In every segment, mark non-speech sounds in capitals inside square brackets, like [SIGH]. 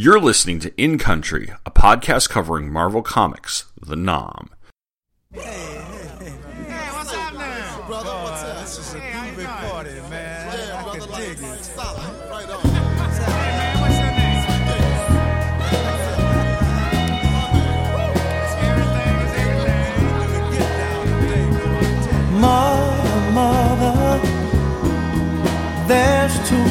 You're listening to In Country, a podcast covering Marvel Comics, The 'Nam. Hey, what's up now? Brother, what's up? This is a groovy party, man. Yeah, I can dig it. Solid. Right on. Hey? Mother, mother, there's too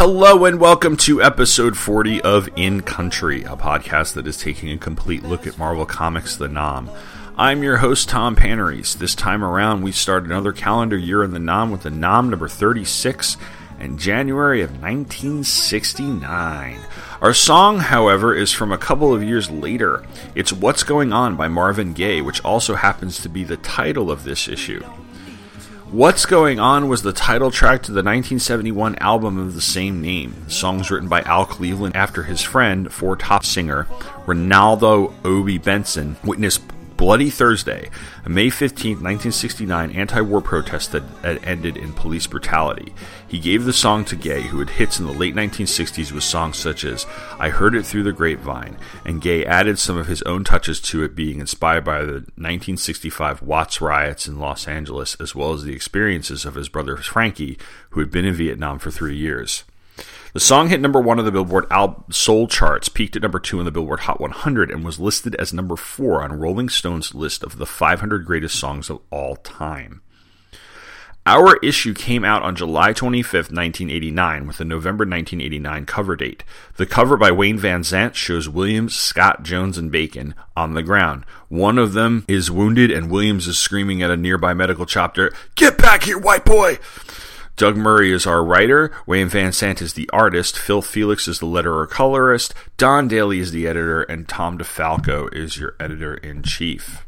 Hello and welcome to episode 40 of In Country, a podcast that is taking a complete look at Marvel Comics The 'Nam. I'm your host, Tom Panarese. This time around, we start another calendar year in the 'Nam with the 'Nam number 36 and January of 1969. Our song, however, is from a couple of years later. It's What's Going On by Marvin Gaye, which also happens to be the title of this issue. What's Going On was the title track to the 1971 album of the same name. The song's written by Al Cleveland after his friend, four top singer, Renaldo Obie Benson, witnessed Bloody Thursday, a May 15, 1969 anti war protest that had ended in police brutality. He gave the song to Gaye, who had hits in the late 1960s with songs such as I Heard It Through the Grapevine, and Gaye added some of his own touches to it, being inspired by the 1965 Watts riots in Los Angeles, as well as the experiences of his brother Frankie, who had been in Vietnam for three years. The song hit number one on the Billboard Al- Soul charts, peaked at number two on the Billboard Hot 100, and was listed as number four on Rolling Stone's list of the 500 greatest songs of all time. Our issue came out on July 25th, 1989, with a November 1989 cover date. The cover by Wayne Vansant shows Williams, Scott, Jones, and Bacon on the ground. One of them is wounded, and Williams is screaming at a nearby medical chopper, Get back here, white boy! Doug Murray is our writer, Wayne Vansant is the artist, Phil Felix is the letterer colorist, Don Daly is the editor, and Tom DeFalco is your editor in chief.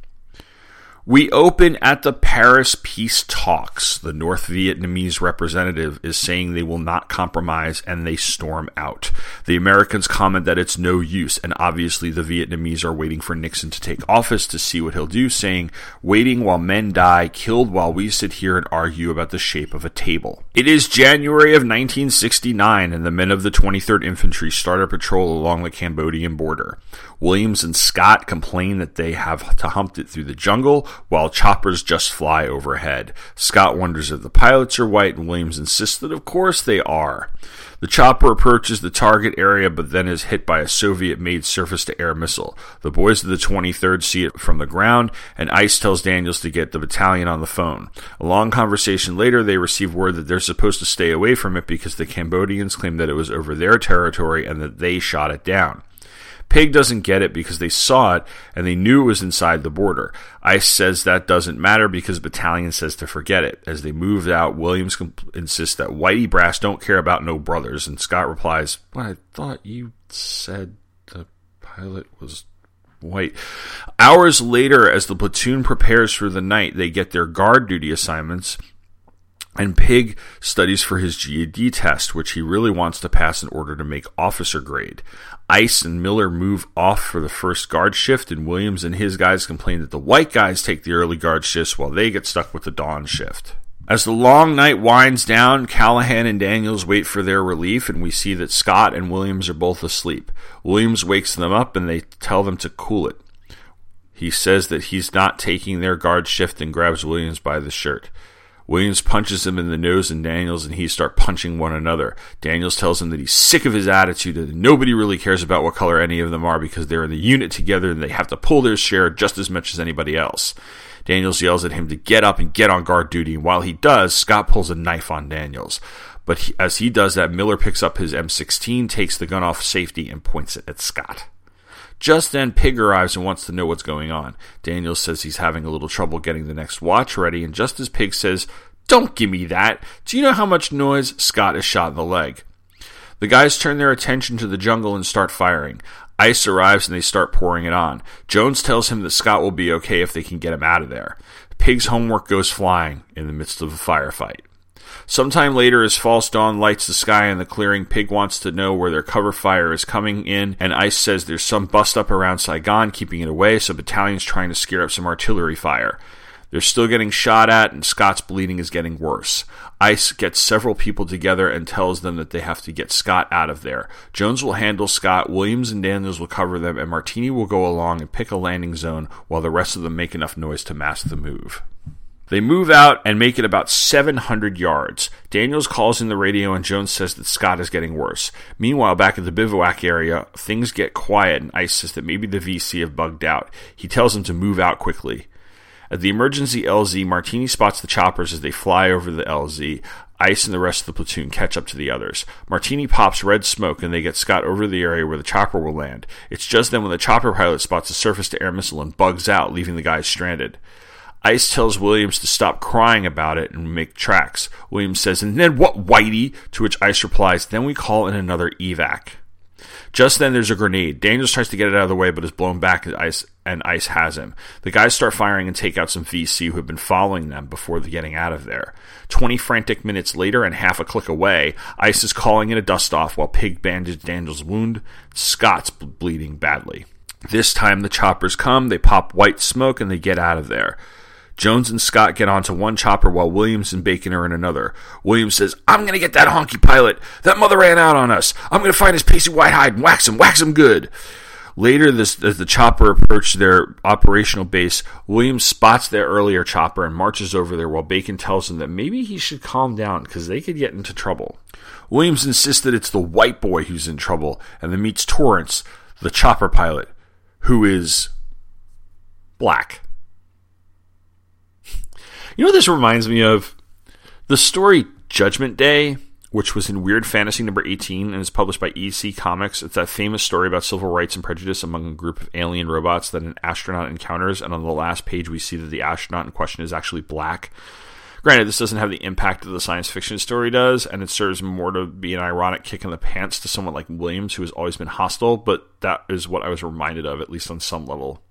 We open at the Paris peace talks. The North Vietnamese representative is saying they will not compromise and they storm out. The Americans comment that it's no use, and obviously the Vietnamese are waiting for Nixon to take office to see what he'll do, saying, Waiting while men die, killed while we sit here and argue about the shape of a table. It is January of 1969, and the men of the 23rd Infantry start a patrol along the Cambodian border. Williams and Scott complain that they have to hump it through the jungle while choppers just fly overhead. Scott wonders if the pilots are white, and Williams insists that of course they are. The chopper approaches the target area but then is hit by a Soviet made surface to air missile. The boys of the 23rd see it from the ground, and Ice tells Daniels to get the battalion on the phone. A long conversation later, they receive word that they're supposed to stay away from it because the Cambodians claim that it was over their territory and that they shot it down. Pig doesn't get it because they saw it and they knew it was inside the border. Ice says that doesn't matter because Battalion says to forget it. As they moved out, Williams insists that Whitey Brass don't care about no brothers, and Scott replies, But I thought you said the pilot was white. Hours later, as the platoon prepares for the night, they get their guard duty assignments and Pig studies for his GED test, which he really wants to pass in order to make officer grade. Ice and Miller move off for the first guard shift, and Williams and his guys complain that the white guys take the early guard shifts while they get stuck with the dawn shift. As the long night winds down, Callahan and Daniels wait for their relief, and we see that Scott and Williams are both asleep. Williams wakes them up and they tell them to cool it. He says that he's not taking their guard shift and grabs Williams by the shirt. Williams punches him in the nose and Daniels, and he start punching one another. Daniels tells him that he's sick of his attitude and nobody really cares about what color any of them are because they're in the unit together and they have to pull their share just as much as anybody else. Daniels yells at him to get up and get on guard duty, and while he does, Scott pulls a knife on Daniels. But he, as he does that, Miller picks up his M16, takes the gun off safety, and points it at Scott. Just then, Pig arrives and wants to know what's going on. Daniel says he's having a little trouble getting the next watch ready, and just as Pig says, Don't give me that, do you know how much noise? Scott is shot in the leg. The guys turn their attention to the jungle and start firing. Ice arrives and they start pouring it on. Jones tells him that Scott will be okay if they can get him out of there. Pig's homework goes flying in the midst of a firefight. Sometime later, as false dawn lights the sky in the clearing, Pig wants to know where their cover fire is coming in, and Ice says there's some bust up around Saigon keeping it away, so Battalion's trying to scare up some artillery fire. They're still getting shot at, and Scott's bleeding is getting worse. Ice gets several people together and tells them that they have to get Scott out of there. Jones will handle Scott, Williams and Daniels will cover them, and Martini will go along and pick a landing zone while the rest of them make enough noise to mask the move. They move out and make it about 700 yards. Daniels calls in the radio and Jones says that Scott is getting worse. Meanwhile, back at the bivouac area, things get quiet and Ice says that maybe the VC have bugged out. He tells them to move out quickly. At the emergency LZ, Martini spots the choppers as they fly over the LZ. Ice and the rest of the platoon catch up to the others. Martini pops red smoke and they get Scott over the area where the chopper will land. It's just then when the chopper pilot spots a surface to air missile and bugs out, leaving the guys stranded. Ice tells Williams to stop crying about it and make tracks. Williams says, and then what, Whitey? To which Ice replies, then we call in another evac. Just then, there's a grenade. Daniels tries to get it out of the way, but is blown back and Ice, and Ice has him. The guys start firing and take out some VC who have been following them before getting out of there. 20 frantic minutes later, and half a click away, Ice is calling in a dust off while Pig bandages Daniels' wound. Scott's bleeding badly. This time, the choppers come, they pop white smoke, and they get out of there. Jones and Scott get onto one chopper while Williams and Bacon are in another. Williams says, I'm going to get that honky pilot. That mother ran out on us. I'm going to find his Pacey Whitehide and wax him, wax him good. Later, this, as the chopper approached their operational base, Williams spots their earlier chopper and marches over there while Bacon tells him that maybe he should calm down because they could get into trouble. Williams insists that it's the white boy who's in trouble and then meets Torrance, the chopper pilot, who is black. You know this reminds me of? The story Judgment Day, which was in Weird Fantasy number 18 and is published by EC Comics. It's that famous story about civil rights and prejudice among a group of alien robots that an astronaut encounters. And on the last page, we see that the astronaut in question is actually black. Granted, this doesn't have the impact that the science fiction story does, and it serves more to be an ironic kick in the pants to someone like Williams, who has always been hostile, but that is what I was reminded of, at least on some level.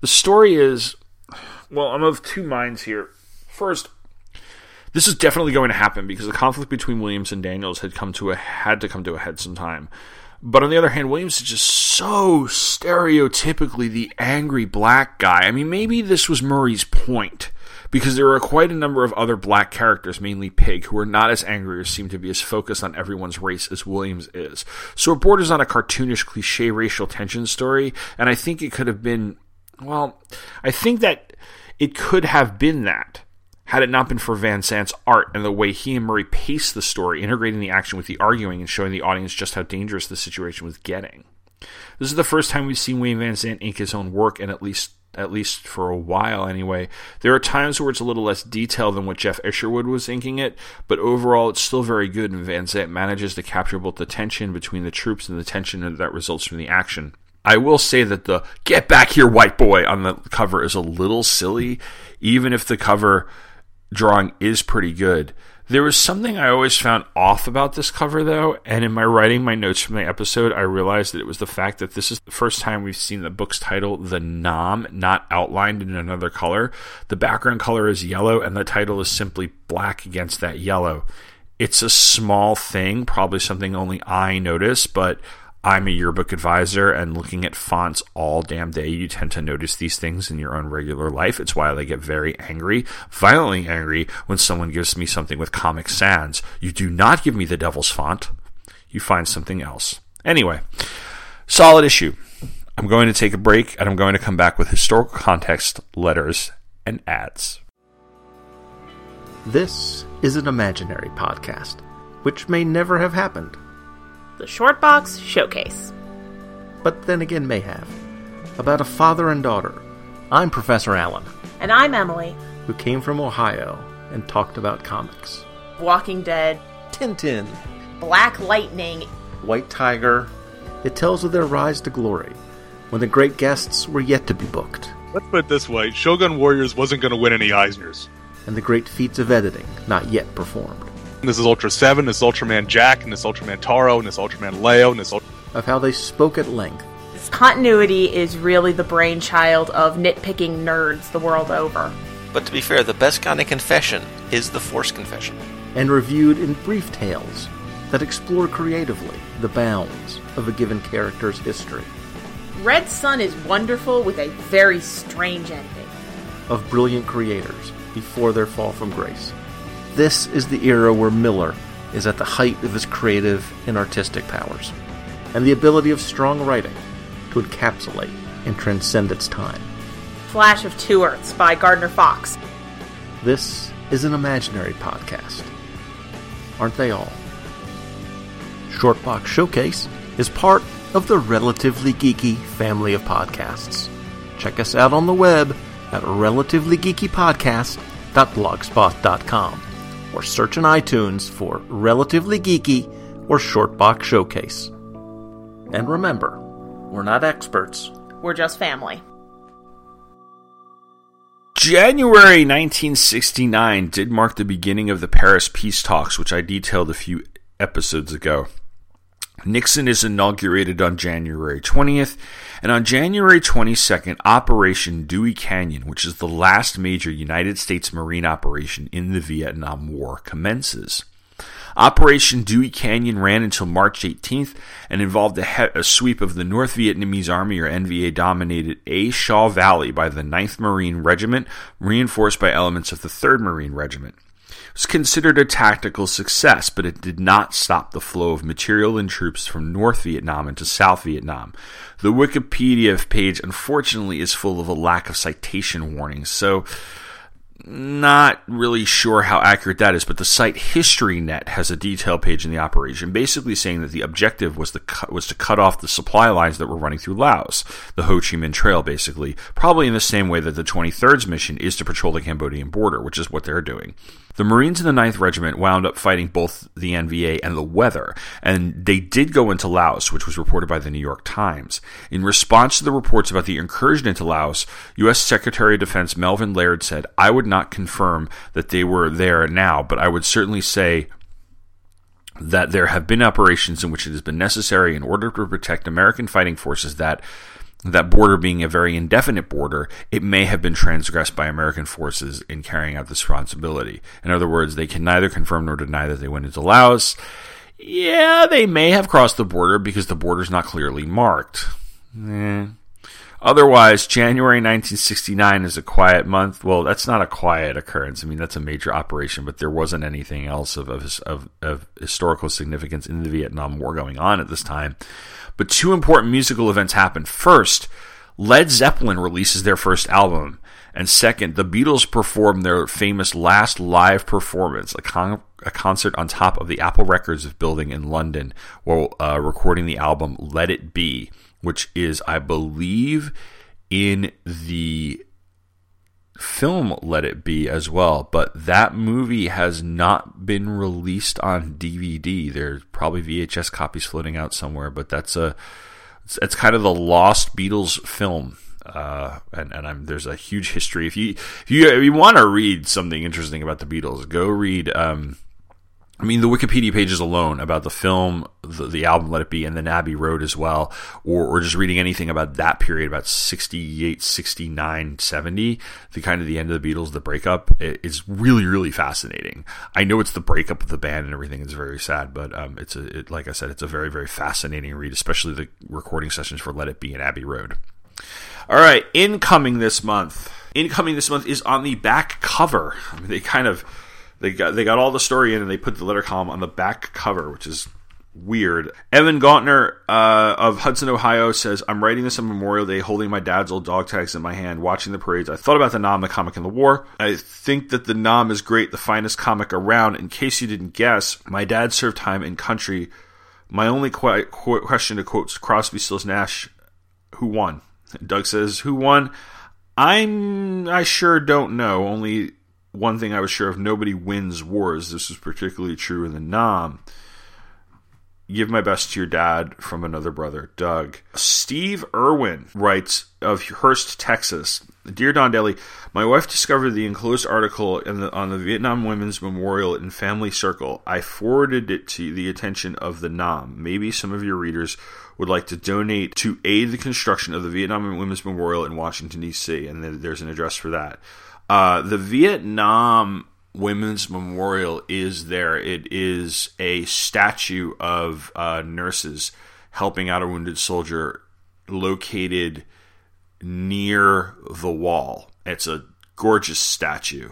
The story is well, I'm of two minds here. First, this is definitely going to happen because the conflict between Williams and Daniels had come to a had to come to a head sometime. But on the other hand, Williams is just so stereotypically the angry black guy. I mean, maybe this was Murray's point because there are quite a number of other black characters, mainly Pig, who are not as angry or seem to be as focused on everyone's race as Williams is. So it borders on a cartoonish, cliche racial tension story, and I think it could have been, well, I think that it could have been that had it not been for Vansant's art and the way he and Murray paced the story, integrating the action with the arguing and showing the audience just how dangerous the situation was getting. This is the first time we've seen Wayne Vansant ink his own work, and at least at least for a while anyway. There are times where it's a little less detailed than what Jeff Isherwood was inking it, but overall it's still very good, and Vansant manages to capture both the tension between the troops and the tension that results from the action. I will say that the "Get back here, white boy" on the cover is a little silly, even if the cover drawing is pretty good. There was something I always found off about this cover, though, and in my writing my notes from the episode, I realized that it was the fact that this is the first time we've seen the book's title, The Nam, not outlined in another color. The background color is yellow, and the title is simply black against that yellow. It's a small thing, probably something only I notice, but I'm a yearbook advisor and looking at fonts all damn day, you tend to notice these things in your own regular life. It's why I get very angry, violently angry, when someone gives me something with Comic Sans. You do not give me the devil's font. You find something else. Anyway, solid issue. I'm going to take a break and I'm going to come back with historical context, letters, and ads. This is an imaginary podcast, which may never have happened the Shortbox Showcase. but then again may have. About a father and daughter. I'm Professor Allen, And I'm Emily. who came from Ohio and talked about comics. Walking Dead, Tintin, Black Lightning, White Tiger. It tells of their rise to glory, when the great guests were yet to be booked, Let's put it this way Shogun Warriors wasn't going to win any Eisners. and the great feats of editing not yet performed, This is Ultra 7, this is Ultraman Jack, and this Ultraman Taro, and this Ultraman Leo, and this Ult- of how they spoke at length this continuity is really the brainchild of nitpicking nerds the world over. But to be fair, the best kind of confession is the Force confession. and reviewed in brief tales that explore creatively the bounds of a given character's history. Red Sun is wonderful with a very strange ending. of brilliant creators before their fall from grace. This is the era where Miller is at the height of his creative and artistic powers, and the ability of strong writing to encapsulate and transcend its time. Flash of Two Earths by Gardner Fox. This is an imaginary podcast. Aren't they all? Shortbox Showcase is part of the Relatively Geeky family of podcasts. Check us out on the web at relativelygeekypodcast.blogspot.com or search in iTunes for Relatively Geeky or Shortbox Showcase. And remember, we're not experts. We're just family. January 1969 did mark the beginning of the Paris peace talks, which I detailed a few episodes ago. Nixon is inaugurated on January 20th, and on January 22nd, Operation Dewey Canyon, which is the last major United States Marine operation in the Vietnam War, commences. Operation Dewey Canyon ran until March 18th and involved a, he- a sweep of the North Vietnamese Army or NVA dominated A Shau Valley by the 9th Marine Regiment, reinforced by elements of the 3rd Marine Regiment was considered a tactical success, but it did not stop the flow of material and troops from North Vietnam into South Vietnam. The Wikipedia page, unfortunately, is full of a lack of citation warnings, so not really sure how accurate that is, but the site HistoryNet has a detail page in the operation, basically saying that the objective was the cut, was to cut off the supply lines that were running through Laos, the Ho Chi Minh Trail, basically, probably in the same way that the 23rd's mission is to patrol the Cambodian border, which is what they're doing. The Marines in the 9th Regiment wound up fighting both the NVA and the weather, and they did go into Laos, which was reported by the New York Times. In response to the reports about the incursion into Laos, U.S. Secretary of Defense Melvin Laird said, I would not confirm that they were there now, but I would certainly say that there have been operations in which it has been necessary in order to protect American fighting forces that that border being a very indefinite border, it may have been transgressed by American forces in carrying out this responsibility. In other words, they can neither confirm nor deny that they went into Laos. Yeah, they may have crossed the border because the border is not clearly marked. Eh. Otherwise, January 1969 is a quiet month. Well, that's not a quiet occurrence. I mean, that's a major operation, but there wasn't anything else of, of, of, historical significance in the Vietnam War going on at this time. But two important musical events happened. First, Led Zeppelin releases their first album. And second, the Beatles perform their famous last live performance, a, con- a concert on top of the Apple Records building in London, while uh, recording the album Let It Be, which is, I believe, in the film Let It Be as well. But that movie has not been released on DVD. There's probably VHS copies floating out somewhere, but that's a it's, it's kind of the lost Beatles film. Uh, and and I'm, there's a huge history. If you if you if you want to read something interesting about the Beatles, go read. Um, I mean, the Wikipedia pages alone about the film, the, the album Let It Be, and then Abbey Road as well, or, or just reading anything about that period, about 68, 69, 70, the kind of the end of the Beatles, the breakup, it, is really, really fascinating. I know it's the breakup of the band and everything is very sad, but um, it's a, it, like I said, it's a very, very fascinating read, especially the recording sessions for Let It Be and Abbey Road. All right, incoming this month. Incoming this month is on the back cover. I mean, they kind of they got they got all the story in and they put the letter column on the back cover, which is weird. Evan Gauntner uh, of Hudson, Ohio says, I'm writing this on Memorial Day holding my dad's old dog tags in my hand, watching the parades. I thought about the Nam, the comic in the war. I think that the Nam is great, the finest comic around. In case you didn't guess, my dad served time in country. My only qu- qu- question to quote Crosby, Stills, Nash, who won? Doug says, who won? I'm, I sure don't know. Only one thing I was sure of nobody wins wars. This was particularly true in the Nam. Give my best to your dad from another brother, Doug. Steve Irwin writes of Hurst, Texas. Dear Don Daly, my wife discovered the enclosed article the, on the Vietnam Women's Memorial in Family Circle. I forwarded it to the attention of the Nam. Maybe some of your readers would like to donate to aid the construction of the Vietnam Women's Memorial in Washington, D.C., and there's an address for that. Uh, the Vietnam Women's Memorial is there. It is a statue of uh, nurses helping out a wounded soldier located near the wall. It's a gorgeous statue.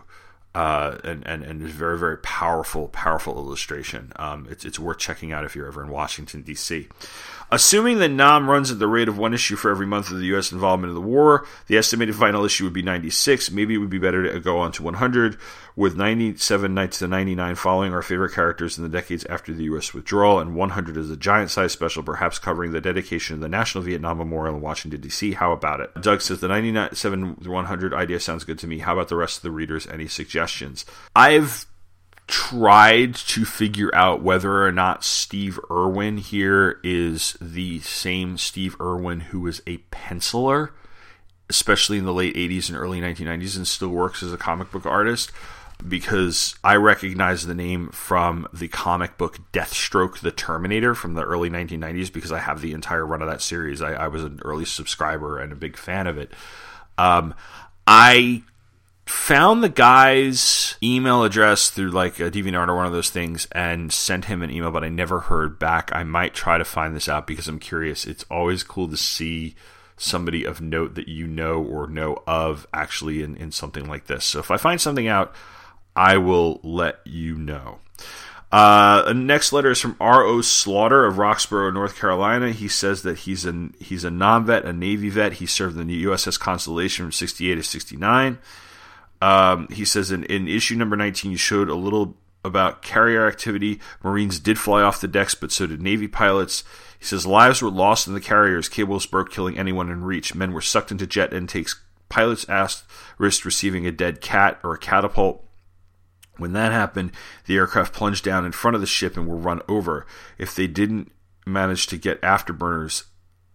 Uh, and, and, and very, very powerful, powerful illustration. Um, it's, it's worth checking out if you're ever in Washington, D.C. Assuming that NAM runs at the rate of one issue for every month of the U.S. involvement in the war, the estimated final issue would be 96. Maybe it would be better to go on to 100, with 97 nights to 99 following our favorite characters in the decades after the U.S. withdrawal, and 100 is a giant size special, perhaps covering the dedication of the National Vietnam Memorial in Washington, D.C. How about it? Doug says the 97 100 idea sounds good to me. How about the rest of the readers? Any suggestions? I've tried to figure out whether or not Steve Irwin here is the same Steve Erwin who was a penciler, especially in the late 80s and early 1990s, and still works as a comic book artist. Because I recognize the name from the comic book Deathstroke the Terminator from the early 1990s because I have the entire run of that series. I, I was an early subscriber and a big fan of it. Um, I found the guy's email address through like a DeviantArt or one of those things and sent him an email, but I never heard back. I might try to find this out because I'm curious. It's always cool to see somebody of note that you know or know of actually in, in something like this. So if I find something out, I will let you know. Uh, next letter is from R.O. Slaughter of Roxboro, North Carolina. He says that he's a he's a non-vet, a Navy vet. He served in the USS Constellation from 68 to 69. Um, he says in, in issue number 19, you showed a little about carrier activity. Marines did fly off the decks, but so did Navy pilots. He says lives were lost in the carriers. Cables broke, killing anyone in reach. Men were sucked into jet intakes. Pilots asked risked receiving a dead cat or a catapult. When that happened, the aircraft plunged down in front of the ship and were run over. If they didn't manage to get afterburners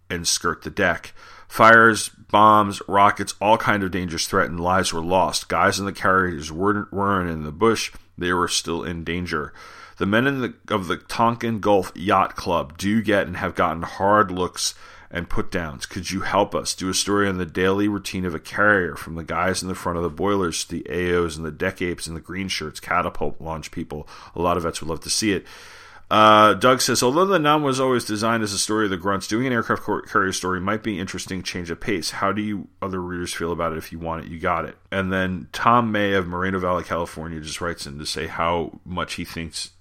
and skirt the deck, fires, bombs, rockets, all kind of dangers threatened. Lives were lost. Guys in the carriers weren't, weren't in the bush. They were still in danger. The men the, of the Tonkin Gulf Yacht Club do get and have gotten hard looks and put downs. Could you help us do a story on the daily routine of a carrier from the guys in the front of the boilers to the AOs and the deck apes and the green shirts, catapult launch people? A lot of vets would love to see it. Uh, Doug says, although the Nam was always designed as a story of the grunts, doing an aircraft carrier story might be interesting change of pace. How do you other readers feel about it? If you want it, you got it. And then Tom May of Moreno Valley, California, just writes in to say how much he thinks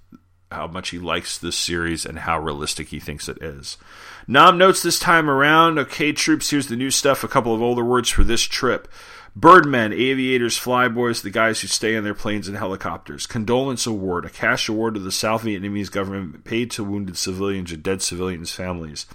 how much he likes this series and how realistic he thinks it is. Nam notes this time around, okay, troops, here's the new stuff, a couple of older words for this trip. Birdmen, aviators, flyboys, the guys who stay in their planes and helicopters. Condolence award, a cash award to the South Vietnamese government paid to wounded civilians or dead civilians' families.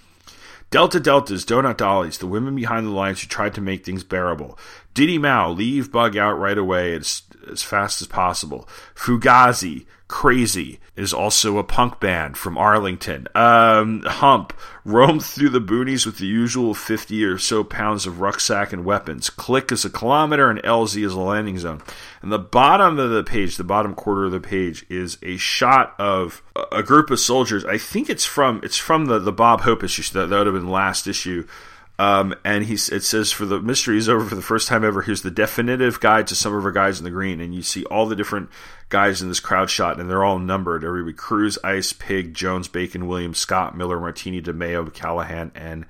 Delta Deltas, Donut Dollies, the women behind the lines who tried to make things bearable. Diddy Mao, leave Bug out right away as, as fast as possible. Fugazi, Crazy is also a punk band from Arlington. Um, Hump roamed through the boonies with the usual 50 or so pounds of rucksack and weapons. Click is a kilometer and LZ is a landing zone. And the bottom of the page, the bottom quarter of the page, is a shot of a group of soldiers. I think it's from it's from the, the Bob Hope issue. That, that would have been last issue um, and he's, it says, for the mystery is over for the first time ever. Here's the definitive guide to some of our guys in the green. And you see all the different guys in this crowd shot, and they're all numbered. Everybody Cruz, Ice, Pig, Jones, Bacon, Williams, Scott, Miller, Martini, DeMeo, Callahan, and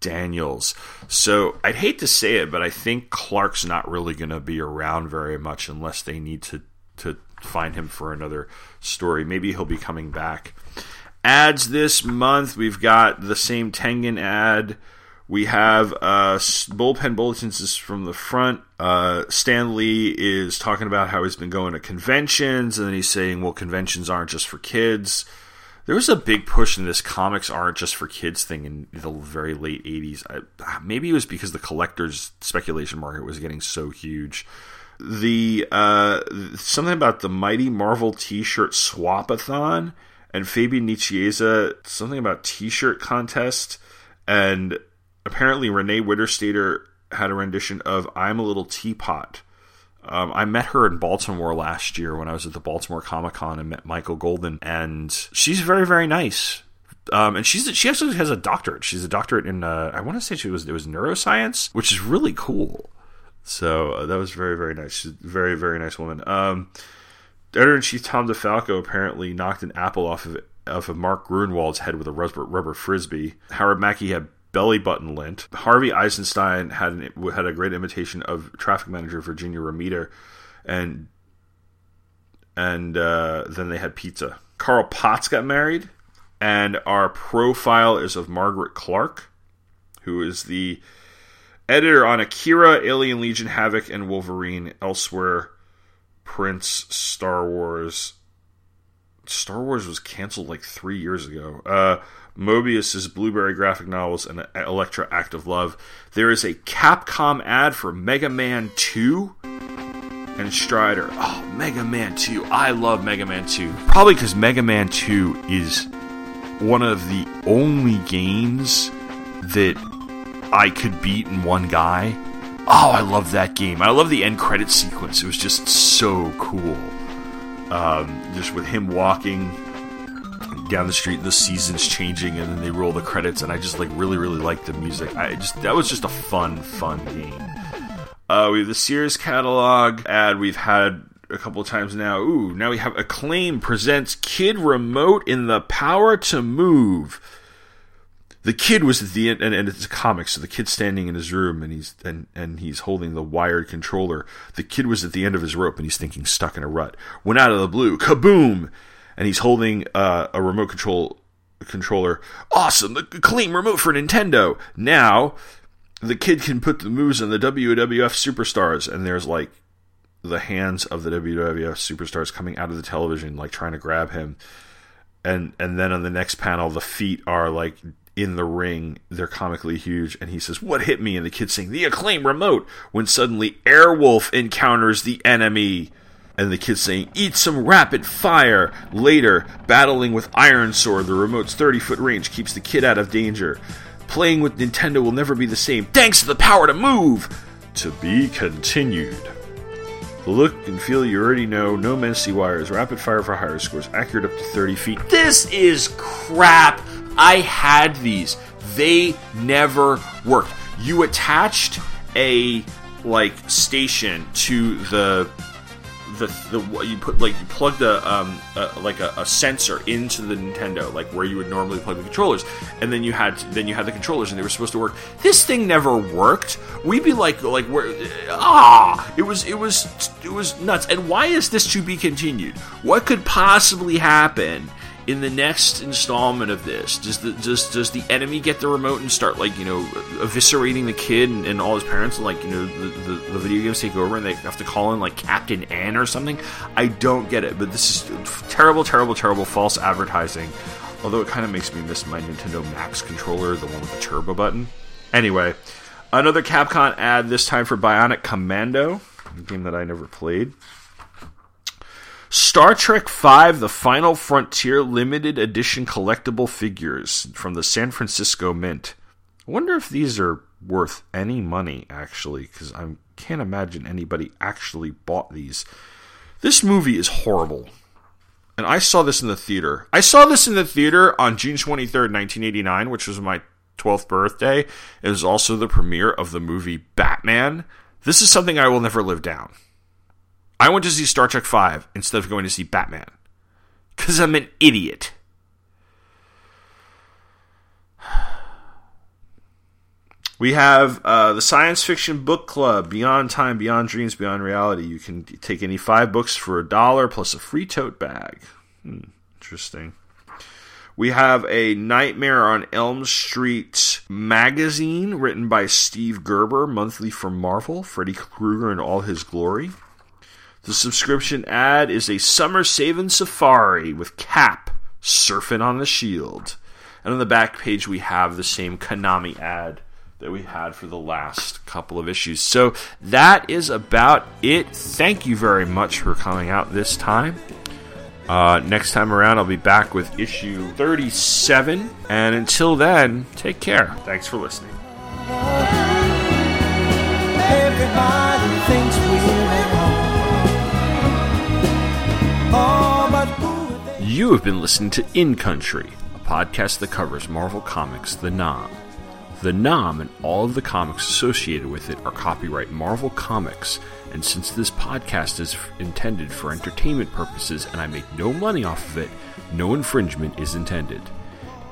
Daniels. So I'd hate to say it, but I think Clark's not really going to be around very much unless they need to, to find him for another story. Maybe he'll be coming back. Ads this month, we've got the same Tengen ad we have uh, bullpen bulletins is from the front. Uh, Stan Lee is talking about how he's been going to conventions, and then he's saying, "Well, conventions aren't just for kids." There was a big push in this comics aren't just for kids thing in the very late '80s. I, maybe it was because the collectors speculation market was getting so huge. The uh, something about the Mighty Marvel T-shirt swapathon and Fabian Nicieza something about T-shirt contest and apparently Renee Witterstaetter had a rendition of "I'm a Little Teapot." Um, I met her in Baltimore last year when I was at the Baltimore Comic Con and met Michael Golden, and she's very, very nice. Um, and she's she actually has a doctorate. She's a doctorate in uh, I want to say she was it was neuroscience, which is really cool. So uh, that was very, very nice. She's a very, very nice woman. Um, Editor in Chief Tom DeFalco apparently knocked an apple off of off of Mark Gruenwald's head with a rubber, rubber frisbee. Howard Mackie had belly button lint. Harvey Eisenstein had an, had a great imitation of traffic manager Virginia Romita, and and uh, then they had pizza. Carl Potts got married, and our profile is of Margaret Clark, who is the editor on Akira, Alien Legion, Havoc, and Wolverine. Elsewhere, Prince, Star Wars. Star Wars was canceled like three years ago. Uh, Moebius Blueberry graphic novels and Elektra Act of Love. There is a Capcom ad for Mega Man 2 and Strider. Oh, Mega Man 2. I love Mega Man 2. Probably because Mega Man 2 is one of the only games that I could beat in one guy. Oh, I love that game. I love the end credit sequence. It was just so cool. Um, just with him walking down the street, the seasons changing, and then they roll the credits, and I just like really, really like the music. I just that was just a fun, fun game. Uh, we have the Sears catalog ad we've had a couple of times now. Ooh, now we have Acclaim presents Kid Remote in the Power to Move. The kid was at the end, and, and it's a comic, so the kid's standing in his room and he's and, and he's holding the wired controller. The kid was at the end of his rope and he's thinking stuck in a rut. Went out of the blue, kaboom! And he's holding uh, a remote control controller. Awesome, the Acclaim remote for Nintendo. Now the kid can put the moves on the WWF superstars, and there's like the hands of the WWF superstars coming out of the television, like trying to grab him. And and then on the next panel, the feet are like in the ring. They're comically huge, and he says, "What hit me?" And the kid's saying, "The acclaim remote." When suddenly Airwolf encounters the enemy. And the kid's saying, Eat some rapid fire! Later, battling with Iron Sword, the remote's 30 foot range keeps the kid out of danger. Playing with Nintendo will never be the same, thanks to the power to move! To be continued. The look and feel you already know, no messy wires, rapid fire for higher scores, accurate up to 30 feet. This is crap! I had these. They never worked. You attached a like station to the the, the you put like you plugged a um a, like a, a, sensor into the Nintendo like where you would normally plug the controllers and then you had then you had the controllers and they were supposed to work. This thing never worked. We'd be like like where ah it was it was it was nuts. And why is this to be continued? What could possibly happen in the next installment of this, does the does does the enemy get the remote and start like you know eviscerating the kid and, and all his parents and like you know the, the, the, video games take over and they have to call in like Captain N or something? I don't get it, but this is terrible, terrible, terrible false advertising. Although it kind of makes me miss my Nintendo Max controller, the one with the turbo button. Anyway, another Capcom ad this time for Bionic Commando, a game that I never played. Star Trek V The Final Frontier limited edition collectible figures from the San Francisco Mint. I wonder if these are worth any money, actually, because I can't imagine anybody actually bought these. This movie is horrible. And I saw this in the theater. I saw this in the theater on June 23rd, 1989, which was my 12th birthday. It was also the premiere of the movie Batman. This is something I will never live down. I went to see Star Trek V instead of going to see Batman. Because I'm an idiot. [SIGHS] We have uh, the Science Fiction Book Club, Beyond Time, Beyond Dreams, Beyond Reality. You can take any five books for a dollar plus a free tote bag. Hmm, interesting. We have a Nightmare on Elm Street magazine written by Steve Gerber, monthly from Marvel, Freddy Krueger in all his glory. The subscription ad is a summer saving safari with Cap surfing on the shield. And on the back page, we have the same Konami ad that we had for the last couple of issues. So that is about it. Thank you very much for coming out this time. Uh, next time around, I'll be back with issue 37. And until then, take care. Thanks for listening. Everybody thinks You have been listening to In Country, a podcast that covers Marvel Comics The 'Nam. The 'Nam and all of the comics associated with it are copyright Marvel Comics, and since this podcast is intended for entertainment purposes and I make no money off of it, no infringement is intended.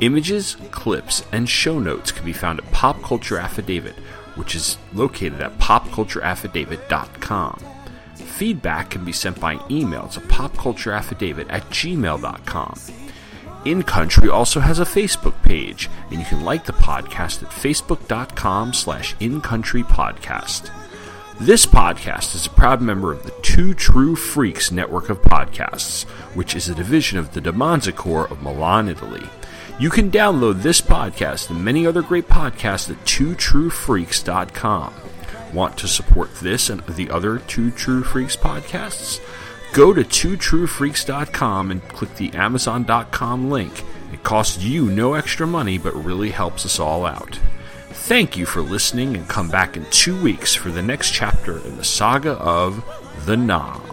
Images, clips, and show notes can be found at Pop Culture Affidavit, which is located at popcultureaffidavit.com. Feedback can be sent by email to popcultureaffidavit at gmail.com. In Country also has a Facebook page, and you can like the podcast at facebook.com slash incountrypodcast. This podcast is a proud member of the Two True Freaks network of podcasts, which is a division of the Demanza Corps of Milan, Italy. You can download this podcast and many other great podcasts at twotruefreaks.com. Want to support this and the other Two True Freaks podcasts? Go to twotruefreaks.com and click the amazon.com link. It costs you no extra money but really helps us all out. Thank you for listening and come back in two weeks for the next chapter in the saga of The 'Nam.